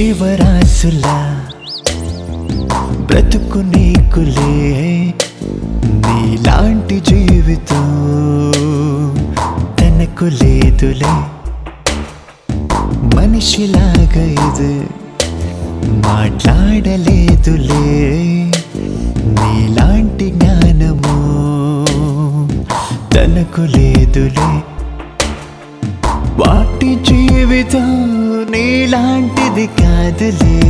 జీవరాశులా బ్రతుకు నీకులే నీలాంటి జీవితం తనకు లేదులే. మనిషిలాగా ఇది మాట్లాడలేదులే. నీలాంటి జ్ఞానము తనకు లేదులే. వా వాటి జీవితం నీలాంటిది కాదులే.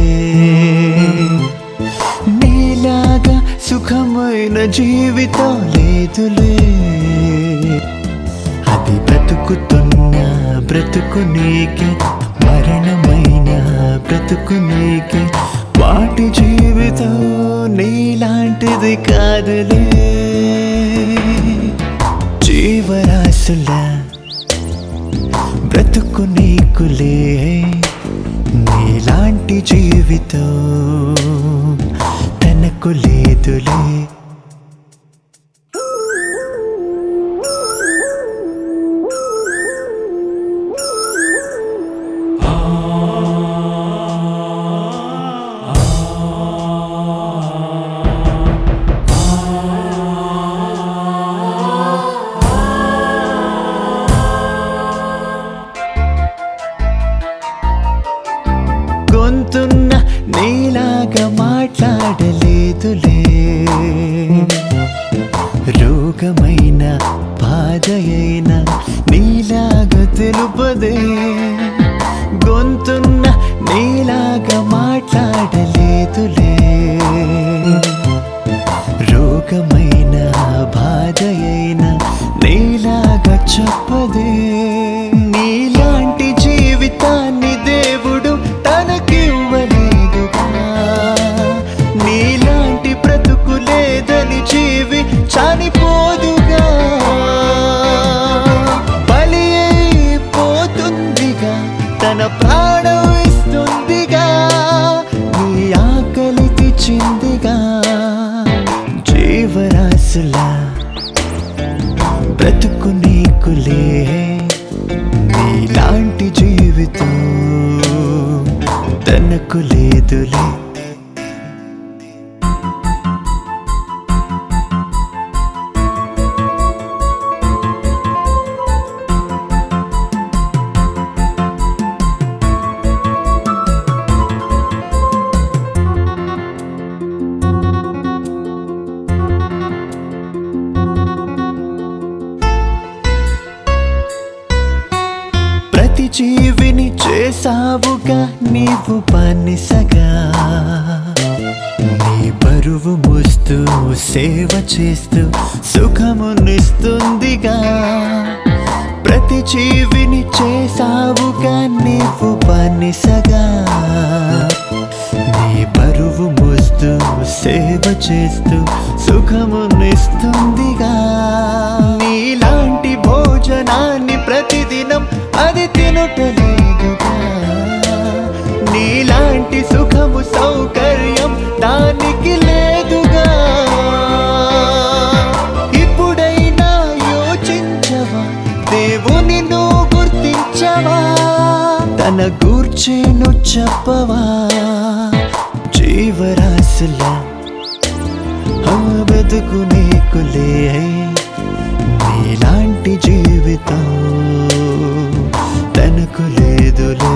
నీలాగా సుఖమైన జీవితం లేదులే. అది బ్రతుకుతున్న బ్రతుకు నీకే మరణమైన బ్రతుకు నీకే. వాటి జీవితం నీలాంటిది కాదులే. జీవరాశులా బ్రతుకు నీకులే నీలాంటి జీవితం తనకు లేదులే. గొంతున్న నీలాగా మాట్లాడలేదులే. రోగమైన బాధయైన నీలాగా తెలుపదే. గొంతున్న నీలాగా మాట్లాడలేదులే. రోగమైన బాధయైన నీలాగా చెప్పదే. నీలాంటి జీవితాన్ని బ్రతుకు నీకులే నీలాంటి జీవితం తనకు లేదులే. చేసావుగా నీవు పనిసగా. నీ బరువు మోస్తూ సేవ చేస్తూ సుఖమునిస్తుందిగా. ప్రతి జీవిని చేసావుగా నీవు పనిసగా. నీ సేవ చేస్తూ సుఖమునిస్తుందిగా. నీలాంటి భోజనాన్ని ప్రతిదినం అది తినుటలేదుగా. నీలాంటి సుఖము సౌకర్యం దానికి లేదుగా. ఇప్పుడైనా యోచించవా? దేవుని నువ్వు గుర్తించవా? తన గూర్చేను చెప్పవా? జీవరాశులా బ్రతుకునే కులే నీలాంటి జీవితం తనకు లేదులే